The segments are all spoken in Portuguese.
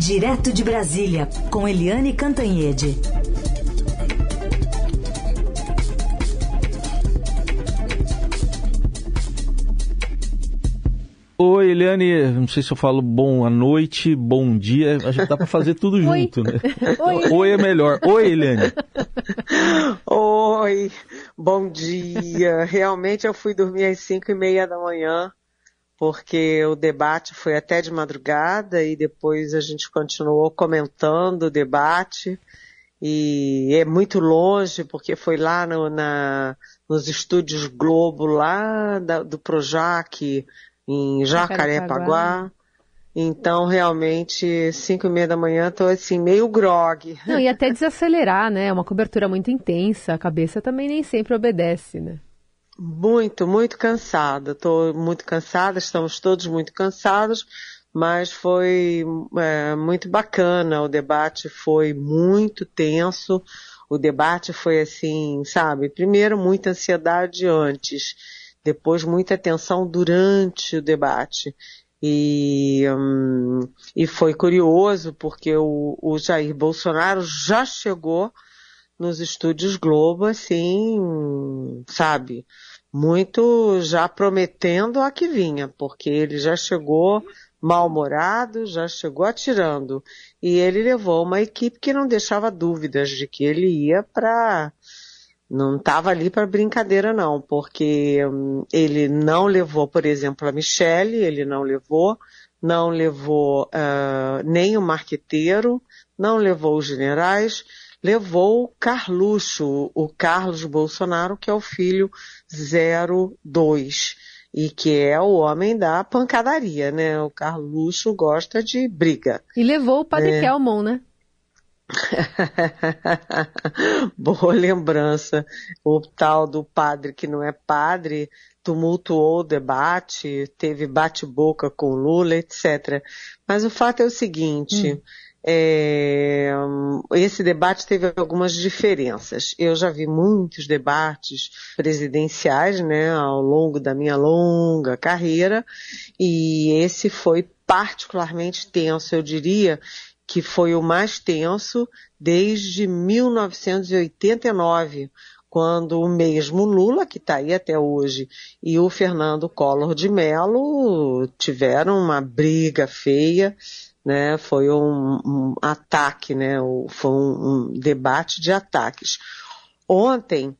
Direto de Brasília, com Eliane Cantanhede. Oi, Eliane, não sei se eu falo boa noite, bom dia, a gente dá para fazer tudo junto, né? Oi. Oi é melhor. Oi, Eliane. Oi, bom dia. Realmente eu fui dormir às cinco e meia da manhã, porque o debate foi até de madrugada e depois a gente continuou comentando o debate e é muito longe porque foi lá no, na, nos estúdios Globo, lá da, do Projac, em Jacarepaguá. Então, realmente, cinco e meia da manhã, estou assim, meio grog. Não, e até desacelerar, né? É uma cobertura muito intensa, a cabeça também nem sempre obedece, né? Muito, muito cansada. Estou muito cansada, estamos todos muito cansados, mas foi é, muito bacana. O debate foi muito tenso. O debate foi assim, sabe? Primeiro, muita ansiedade antes depois muita atenção durante o debate. E, hum, e foi curioso porque o, o Jair Bolsonaro já chegou nos estúdios Globo, assim, sabe, muito já prometendo a que vinha, porque ele já chegou mal-humorado, já chegou atirando. E ele levou uma equipe que não deixava dúvidas de que ele ia para não estava ali para brincadeira não, porque hum, ele não levou, por exemplo, a Michelle, ele não levou, não levou uh, nem o marqueteiro, não levou os generais, levou o Carluxo, o Carlos Bolsonaro, que é o filho 02 e que é o homem da pancadaria, né? O Carluxo gosta de briga. E levou o Padre é. Kelmon, né? Boa lembrança. O tal do padre que não é padre tumultuou o debate, teve bate-boca com Lula, etc. Mas o fato é o seguinte, hum. É, esse debate teve algumas diferenças. Eu já vi muitos debates presidenciais, né, ao longo da minha longa carreira, e esse foi particularmente tenso, eu diria, que foi o mais tenso desde 1989, quando o mesmo Lula, que está aí até hoje, e o Fernando Collor de Mello tiveram uma briga feia, né? Foi um, um ataque, né? Foi um, um debate de ataques. Ontem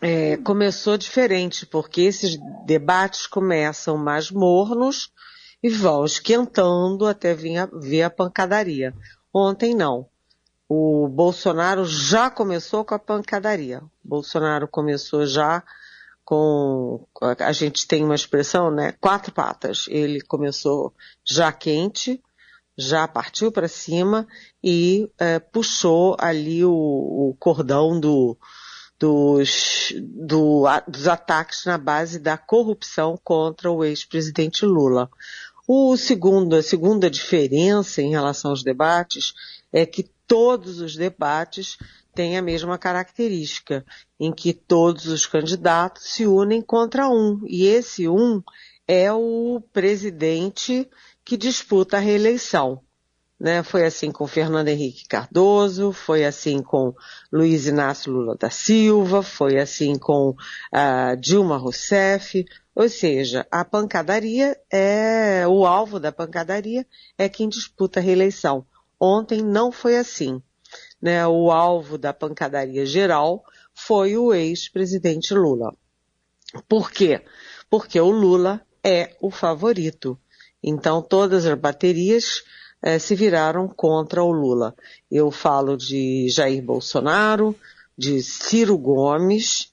é, começou diferente, porque esses debates começam mais mornos, e vão esquentando até vir a, vir a pancadaria. Ontem não. O Bolsonaro já começou com a pancadaria. Bolsonaro começou já com, a gente tem uma expressão, né? Quatro patas. Ele começou já quente, já partiu para cima e é, puxou ali o, o cordão do, dos, do, dos ataques na base da corrupção contra o ex-presidente Lula. O segundo, a segunda diferença em relação aos debates é que todos os debates têm a mesma característica, em que todos os candidatos se unem contra um, e esse um é o presidente que disputa a reeleição. Né? Foi assim com Fernando Henrique Cardoso, foi assim com Luiz Inácio Lula da Silva, foi assim com uh, Dilma Rousseff, ou seja, a pancadaria é, o alvo da pancadaria é quem disputa a reeleição. Ontem não foi assim. Né? O alvo da pancadaria geral foi o ex-presidente Lula. Por quê? Porque o Lula é o favorito. Então todas as baterias eh, se viraram contra o Lula. Eu falo de Jair Bolsonaro, de Ciro Gomes,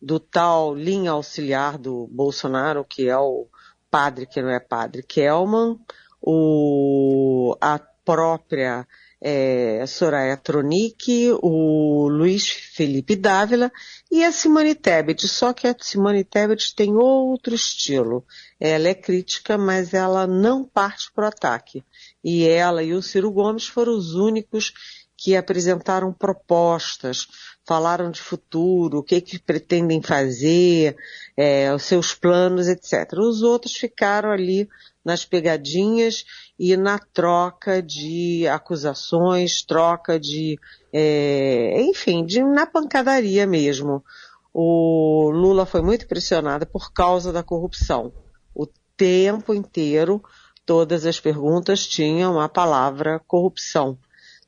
do tal linha auxiliar do Bolsonaro, que é o padre que não é padre, Kelman, o, a própria é, Soraya Tronic, o Luiz Felipe Dávila e a Simone Tebet. Só que a Simone Tebet tem outro estilo. Ela é crítica, mas ela não parte para o ataque. E ela e o Ciro Gomes foram os únicos que apresentaram propostas, falaram de futuro, o que, que pretendem fazer, é, os seus planos, etc. Os outros ficaram ali nas pegadinhas e na troca de acusações, troca de, é, enfim, de, na pancadaria mesmo. O Lula foi muito pressionado por causa da corrupção. O tempo inteiro, todas as perguntas tinham a palavra corrupção.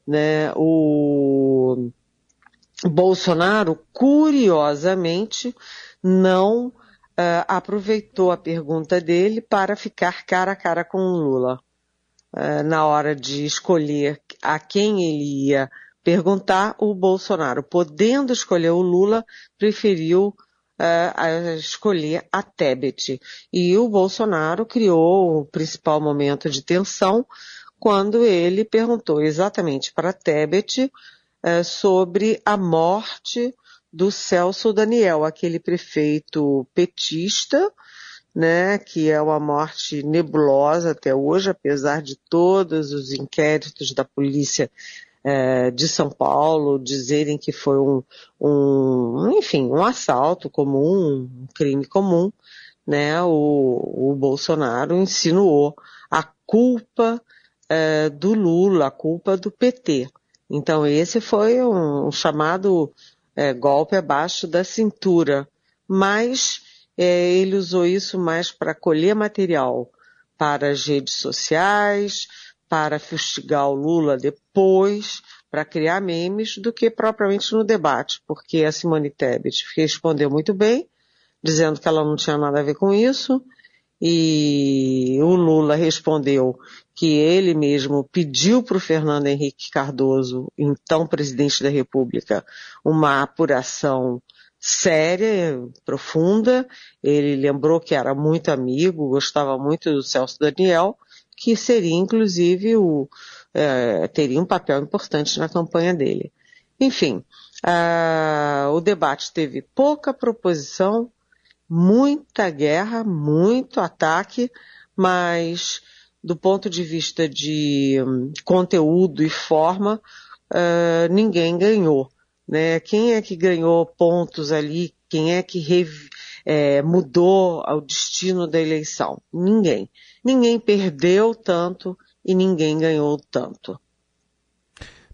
Né? O Bolsonaro, curiosamente, não uh, aproveitou a pergunta dele para ficar cara a cara com o Lula. Uh, na hora de escolher a quem ele ia perguntar, o Bolsonaro, podendo escolher o Lula, preferiu uh, escolher a Tebet. E o Bolsonaro criou o principal momento de tensão quando ele perguntou exatamente para Tebet sobre a morte do Celso Daniel, aquele prefeito petista, né, que é uma morte nebulosa até hoje, apesar de todos os inquéritos da polícia é, de São Paulo dizerem que foi um, um, enfim, um assalto comum, um crime comum, né, o, o Bolsonaro insinuou a culpa é, do Lula, a culpa do PT. Então esse foi um, um chamado é, golpe abaixo da cintura, mas é, ele usou isso mais para colher material para as redes sociais, para fustigar o Lula depois, para criar memes, do que propriamente no debate, porque a Simone Tebet respondeu muito bem, dizendo que ela não tinha nada a ver com isso, e o Lula respondeu que ele mesmo pediu para o Fernando Henrique Cardoso, então presidente da República, uma apuração séria, profunda. Ele lembrou que era muito amigo, gostava muito do Celso Daniel, que seria inclusive o é, teria um papel importante na campanha dele. Enfim, o debate teve pouca proposição, muita guerra, muito ataque, mas do ponto de vista de um, conteúdo e forma, uh, ninguém ganhou. Né? Quem é que ganhou pontos ali? Quem é que é, mudou o destino da eleição? Ninguém. Ninguém perdeu tanto e ninguém ganhou tanto.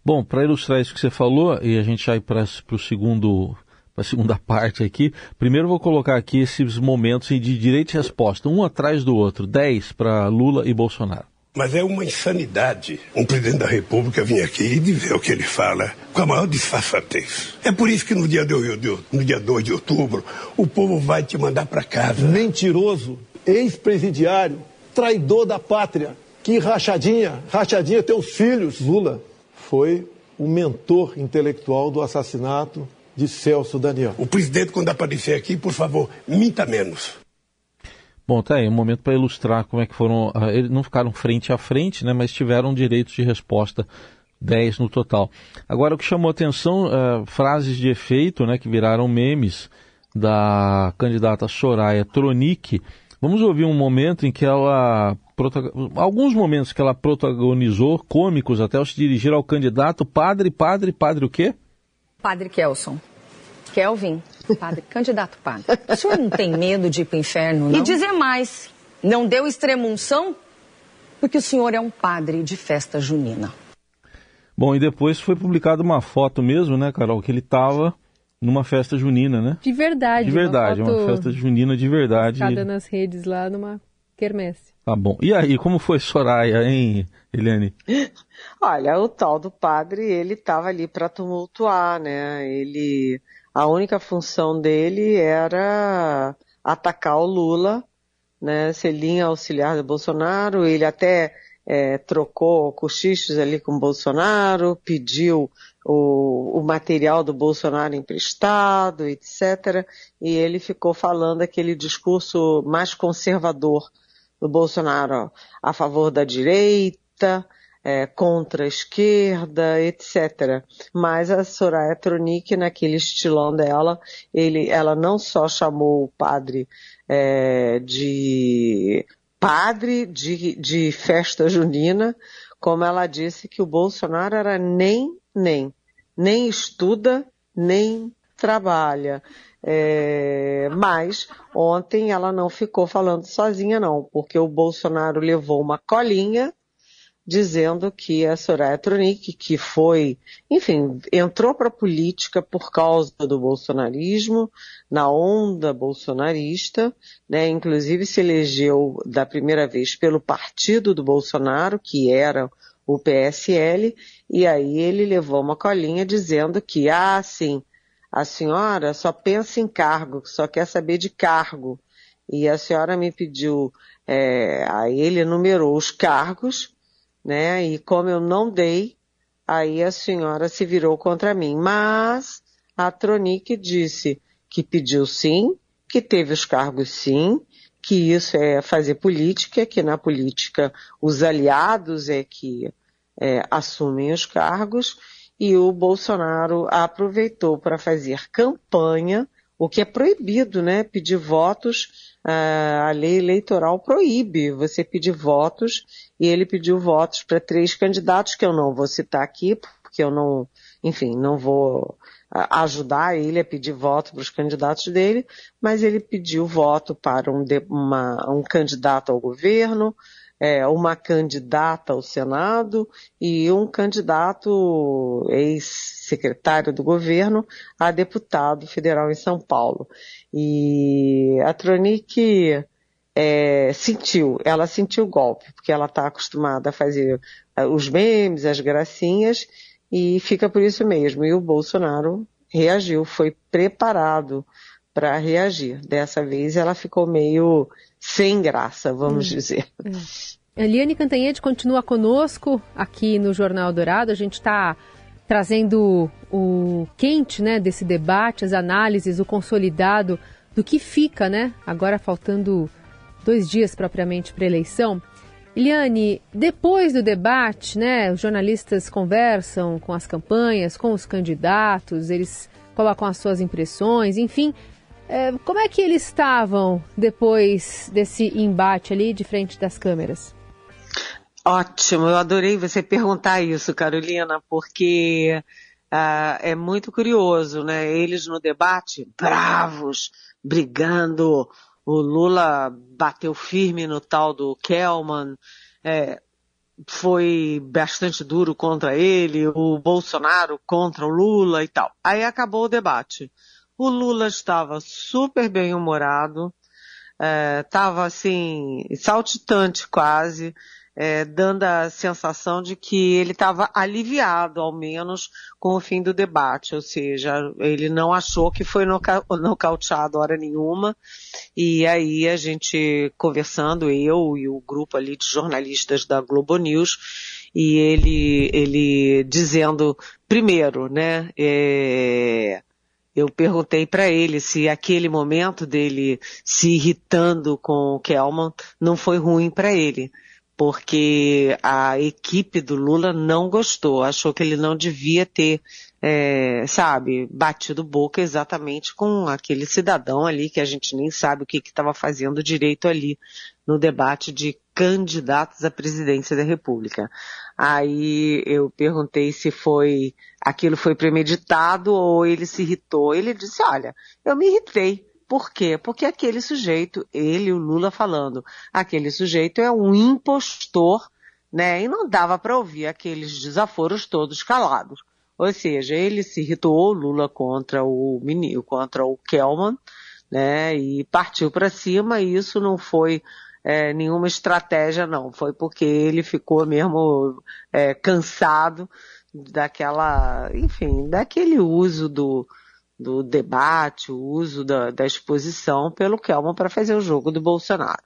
Bom, para ilustrar isso que você falou, e a gente vai para o segundo para a segunda parte aqui. Primeiro vou colocar aqui esses momentos de direito e resposta, um atrás do outro, 10 para Lula e Bolsonaro. Mas é uma insanidade um presidente da República vir aqui e dizer o que ele fala com a maior disfarçatez. É por isso que no dia, de, no dia 2 de outubro o povo vai te mandar para casa. Mentiroso, ex-presidiário, traidor da pátria. Que rachadinha, rachadinha teus filhos. Lula foi o mentor intelectual do assassinato de Celso Daniel. O presidente, quando aparecer aqui, por favor, minta menos. Bom, tá aí, um momento para ilustrar como é que foram. Uh, eles não ficaram frente a frente, né, mas tiveram direitos de resposta 10 no total. Agora, o que chamou atenção, uh, frases de efeito, né, que viraram memes da candidata Soraya Tronic. Vamos ouvir um momento em que ela. Alguns momentos que ela protagonizou, cômicos até, ao se dirigir ao candidato Padre, Padre, Padre o quê? Padre Kelson. Kelvin, padre, candidato padre. O senhor não tem medo de ir para o inferno, não? E dizer mais, não deu extremunção porque o senhor é um padre de festa junina. Bom, e depois foi publicada uma foto mesmo, né, Carol, que ele estava numa festa junina, né? De verdade. De verdade, uma, uma festa junina de verdade. Cada nas redes lá numa quermesse. Tá bom. E aí, como foi Soraya, hein, Eliane? Olha, o tal do padre, ele estava ali para tumultuar, né? Ele, a única função dele era atacar o Lula, né? Selinha auxiliar do Bolsonaro, ele até é, trocou cochichos ali com o Bolsonaro, pediu o, o material do Bolsonaro emprestado, etc. E ele ficou falando aquele discurso mais conservador do Bolsonaro a favor da direita, é, contra a esquerda, etc. Mas a Soraya Tronic, naquele estilão dela, ele, ela não só chamou o padre é, de padre de, de festa junina, como ela disse que o Bolsonaro era nem, nem, nem estuda, nem trabalha. É, mas ontem ela não ficou falando sozinha, não, porque o Bolsonaro levou uma colinha dizendo que a Soraya Tronic, que foi, enfim, entrou para a política por causa do bolsonarismo, na onda bolsonarista, né, inclusive se elegeu da primeira vez pelo partido do Bolsonaro, que era o PSL, e aí ele levou uma colinha dizendo que, ah, sim, a senhora só pensa em cargo, só quer saber de cargo. E a senhora me pediu, é, aí ele enumerou os cargos, né? E como eu não dei, aí a senhora se virou contra mim. Mas a Tronic disse que pediu sim, que teve os cargos sim, que isso é fazer política, que na política os aliados é que é, assumem os cargos e o Bolsonaro aproveitou para fazer campanha, o que é proibido, né? Pedir votos, a lei eleitoral proíbe você pedir votos e ele pediu votos para três candidatos que eu não vou citar aqui, porque eu não, enfim, não vou ajudar ele a pedir voto para os candidatos dele, mas ele pediu voto para um, uma, um candidato ao governo, é, uma candidata ao Senado e um candidato ex-secretário do governo a deputado federal em São Paulo. E a Tronic é, sentiu, ela sentiu o golpe, porque ela está acostumada a fazer é, os memes, as gracinhas, e fica por isso mesmo. E o Bolsonaro reagiu, foi preparado para reagir. Dessa vez ela ficou meio sem graça, vamos hum. dizer. É. Eliane Cantanhede continua conosco aqui no Jornal Dourado. A gente está trazendo o quente né, desse debate, as análises, o consolidado do que fica, né? Agora faltando dois dias propriamente para a eleição. Eliane, depois do debate, né, os jornalistas conversam com as campanhas, com os candidatos, eles colocam as suas impressões, enfim. É, como é que eles estavam depois desse embate ali de frente das câmeras? Ótimo, eu adorei você perguntar isso, Carolina, porque uh, é muito curioso, né? Eles no debate, bravos, brigando. O Lula bateu firme no tal do Kelman, é, foi bastante duro contra ele, o Bolsonaro contra o Lula e tal. Aí acabou o debate. O Lula estava super bem humorado, estava é, assim, saltitante quase, é, dando a sensação de que ele estava aliviado, ao menos, com o fim do debate, ou seja, ele não achou que foi noca nocauteado hora nenhuma, e aí a gente conversando, eu e o grupo ali de jornalistas da Globo News, e ele, ele dizendo, primeiro, né, é, eu perguntei para ele se aquele momento dele se irritando com o Kelman não foi ruim para ele, porque a equipe do Lula não gostou, achou que ele não devia ter, é, sabe, batido boca exatamente com aquele cidadão ali que a gente nem sabe o que estava fazendo direito ali no debate de candidatos à presidência da República. Aí eu perguntei se foi, aquilo foi premeditado ou ele se irritou. Ele disse, olha, eu me irritei. Por quê? Porque aquele sujeito, ele, o Lula falando, aquele sujeito é um impostor, né? E não dava para ouvir aqueles desaforos todos calados. Ou seja, ele se irritou, Lula contra o menino, contra o Kelman, né? E partiu para cima e isso não foi é, nenhuma estratégia, não. Foi porque ele ficou mesmo é, cansado daquela, enfim, daquele uso do, do debate, o uso da, da exposição pelo Kelman para fazer o jogo do Bolsonaro.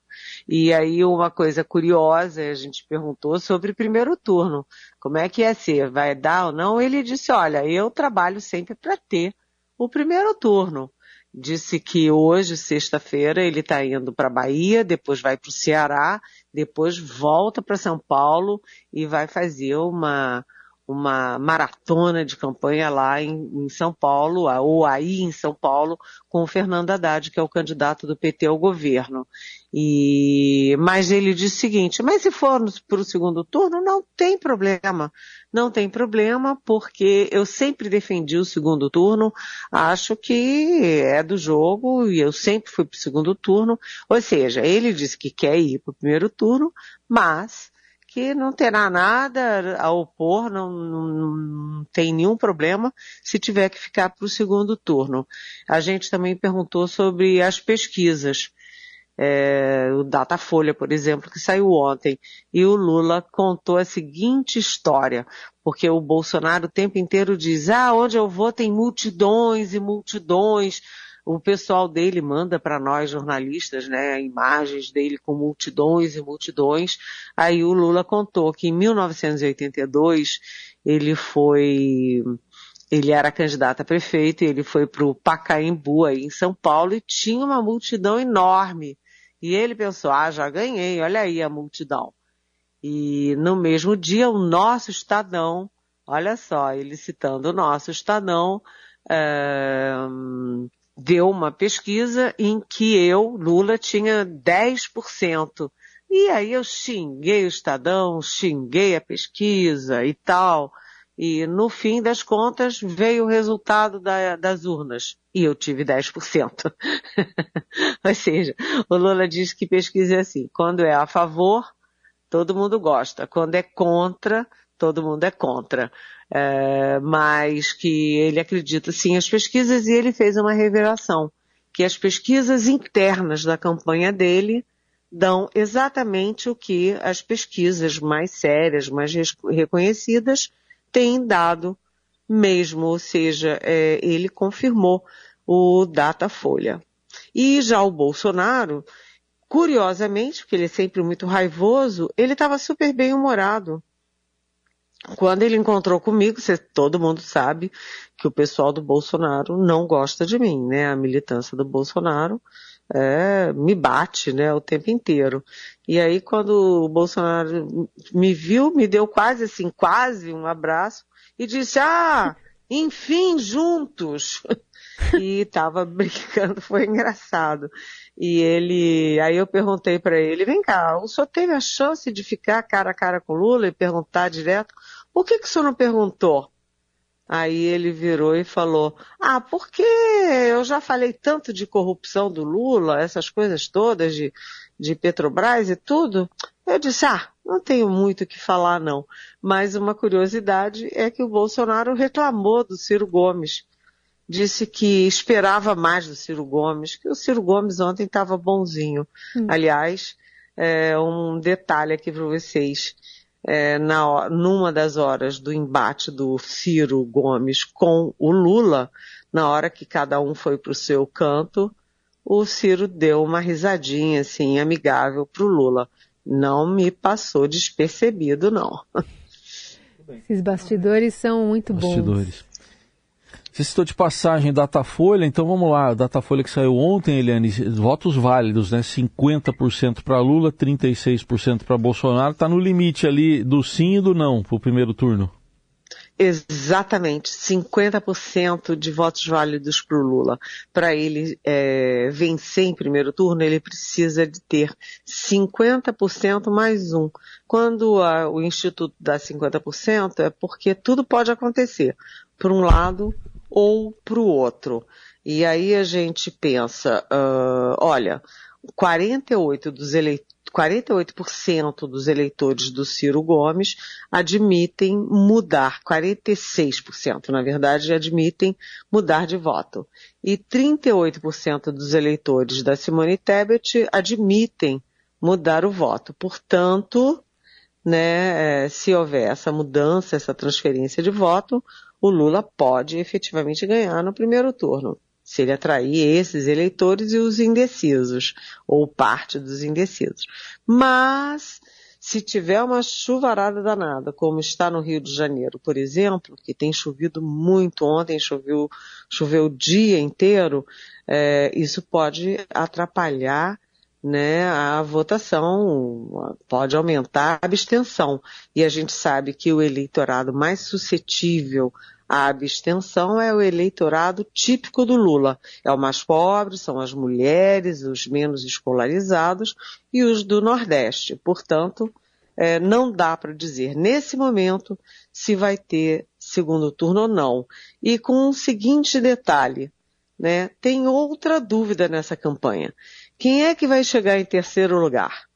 E aí uma coisa curiosa, a gente perguntou sobre o primeiro turno. Como é que ia ser? Vai dar ou não? Ele disse, olha, eu trabalho sempre para ter o primeiro turno disse que hoje, sexta-feira, ele está indo para Bahia, depois vai para o Ceará, depois volta para São Paulo e vai fazer uma, uma maratona de campanha lá em, em, São Paulo, ou aí em São Paulo, com o Fernando Haddad, que é o candidato do PT ao governo. E, mas ele disse o seguinte, mas se for para o segundo turno, não tem problema. Não tem problema, porque eu sempre defendi o segundo turno, acho que é do jogo, e eu sempre fui para o segundo turno. Ou seja, ele disse que quer ir para o primeiro turno, mas que não terá nada a opor, não, não, não tem nenhum problema se tiver que ficar para o segundo turno. A gente também perguntou sobre as pesquisas. É, o Datafolha, por exemplo, que saiu ontem, e o Lula contou a seguinte história, porque o Bolsonaro o tempo inteiro diz, ah, onde eu vou tem multidões e multidões, o pessoal dele manda para nós jornalistas, né, imagens dele com multidões e multidões. Aí o Lula contou que em 1982 ele foi ele era candidato a prefeito e ele foi para o Pacaembu aí em São Paulo e tinha uma multidão enorme. E ele pensou, ah, já ganhei, olha aí a multidão. E no mesmo dia o nosso Estadão, olha só, ele citando o nosso Estadão, é, deu uma pesquisa em que eu, Lula, tinha 10%. E aí eu xinguei o Estadão, xinguei a pesquisa e tal. E no fim das contas veio o resultado da, das urnas. E eu tive 10%. Ou seja, o Lula diz que pesquisa é assim. Quando é a favor, todo mundo gosta. Quando é contra, todo mundo é contra é, mas que ele acredita sim as pesquisas e ele fez uma revelação, que as pesquisas internas da campanha dele dão exatamente o que as pesquisas mais sérias, mais reconhecidas têm dado mesmo, ou seja, é, ele confirmou o Datafolha. E já o Bolsonaro, curiosamente, porque ele é sempre muito raivoso, ele estava super bem humorado. Quando ele encontrou comigo, você, todo mundo sabe que o pessoal do Bolsonaro não gosta de mim, né? A militância do Bolsonaro é, me bate, né, o tempo inteiro. E aí, quando o Bolsonaro me viu, me deu quase assim, quase um abraço e disse, ah, enfim, juntos. e tava brincando, foi engraçado. E ele, aí eu perguntei para ele, vem cá, o senhor teve a chance de ficar cara a cara com Lula e perguntar direto, por que, que o senhor não perguntou? Aí ele virou e falou, ah, porque eu já falei tanto de corrupção do Lula, essas coisas todas de, de Petrobras e tudo. Eu disse, ah, não tenho muito o que falar não. Mas uma curiosidade é que o Bolsonaro reclamou do Ciro Gomes disse que esperava mais do Ciro Gomes, que o Ciro Gomes ontem estava bonzinho. Hum. Aliás, é, um detalhe aqui para vocês. É, na, numa das horas do embate do Ciro Gomes com o Lula, na hora que cada um foi para o seu canto, o Ciro deu uma risadinha assim, amigável para o Lula. Não me passou despercebido, não. Esses bastidores são muito bons. Bastidores. Você citou de passagem Datafolha, então vamos lá. Datafolha que saiu ontem, Eliane, votos válidos, né? 50% para Lula, 36% para Bolsonaro. Está no limite ali do sim e do não para o primeiro turno. Exatamente, 50% de votos válidos para o Lula. Para ele é, vencer em primeiro turno, ele precisa de ter 50% mais um. Quando a, o Instituto dá 50%, é porque tudo pode acontecer. Por um lado, ou para o outro. E aí a gente pensa, uh, olha, 48 dos eleitores 48% dos eleitores do Ciro Gomes admitem mudar, 46% na verdade admitem mudar de voto. E 38% dos eleitores da Simone Tebet admitem mudar o voto. Portanto, né, eh, se houver essa mudança, essa transferência de voto, o Lula pode efetivamente ganhar no primeiro turno, se ele atrair esses eleitores e os indecisos, ou parte dos indecisos. Mas, se tiver uma chuvarada danada, como está no Rio de Janeiro, por exemplo, que tem chovido muito, ontem choveu, choveu o dia inteiro, é, isso pode atrapalhar né, a votação pode aumentar a abstenção. E a gente sabe que o eleitorado mais suscetível à abstenção é o eleitorado típico do Lula. É o mais pobre, são as mulheres, os menos escolarizados e os do Nordeste. Portanto, é, não dá para dizer nesse momento se vai ter segundo turno ou não. E com o um seguinte detalhe, né, tem outra dúvida nessa campanha. Quem é que vai chegar em terceiro lugar?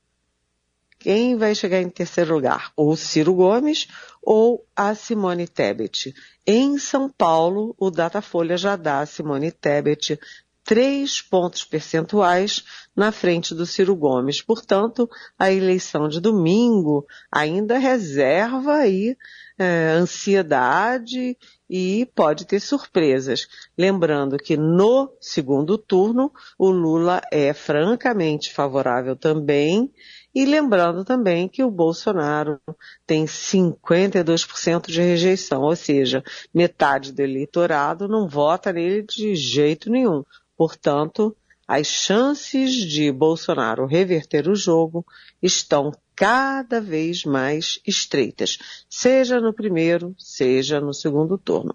Quem vai chegar em terceiro lugar? Ou Ciro Gomes ou a Simone Tebet. Em São Paulo, o Datafolha já dá a Simone Tebet três pontos percentuais na frente do Ciro Gomes. Portanto, a eleição de domingo ainda reserva aí é, ansiedade e pode ter surpresas. Lembrando que no segundo turno o Lula é francamente favorável também. E lembrando também que o Bolsonaro tem 52% de rejeição, ou seja, metade do eleitorado não vota nele de jeito nenhum. Portanto, as chances de Bolsonaro reverter o jogo estão cada vez mais estreitas, seja no primeiro, seja no segundo turno.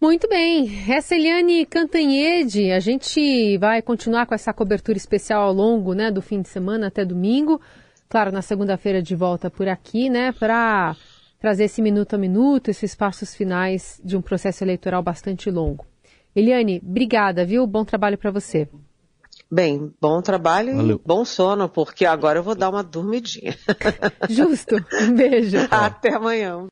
Muito bem, essa é Eliane Cantanhede, a gente vai continuar com essa cobertura especial ao longo né, do fim de semana até domingo. Claro, na segunda-feira de volta por aqui, né, para trazer esse minuto a minuto, esses passos finais de um processo eleitoral bastante longo. Eliane, obrigada, viu? Bom trabalho para você. Bem, bom trabalho Valeu. e bom sono, porque agora eu vou dar uma dormidinha. Justo. Um beijo. Até amanhã.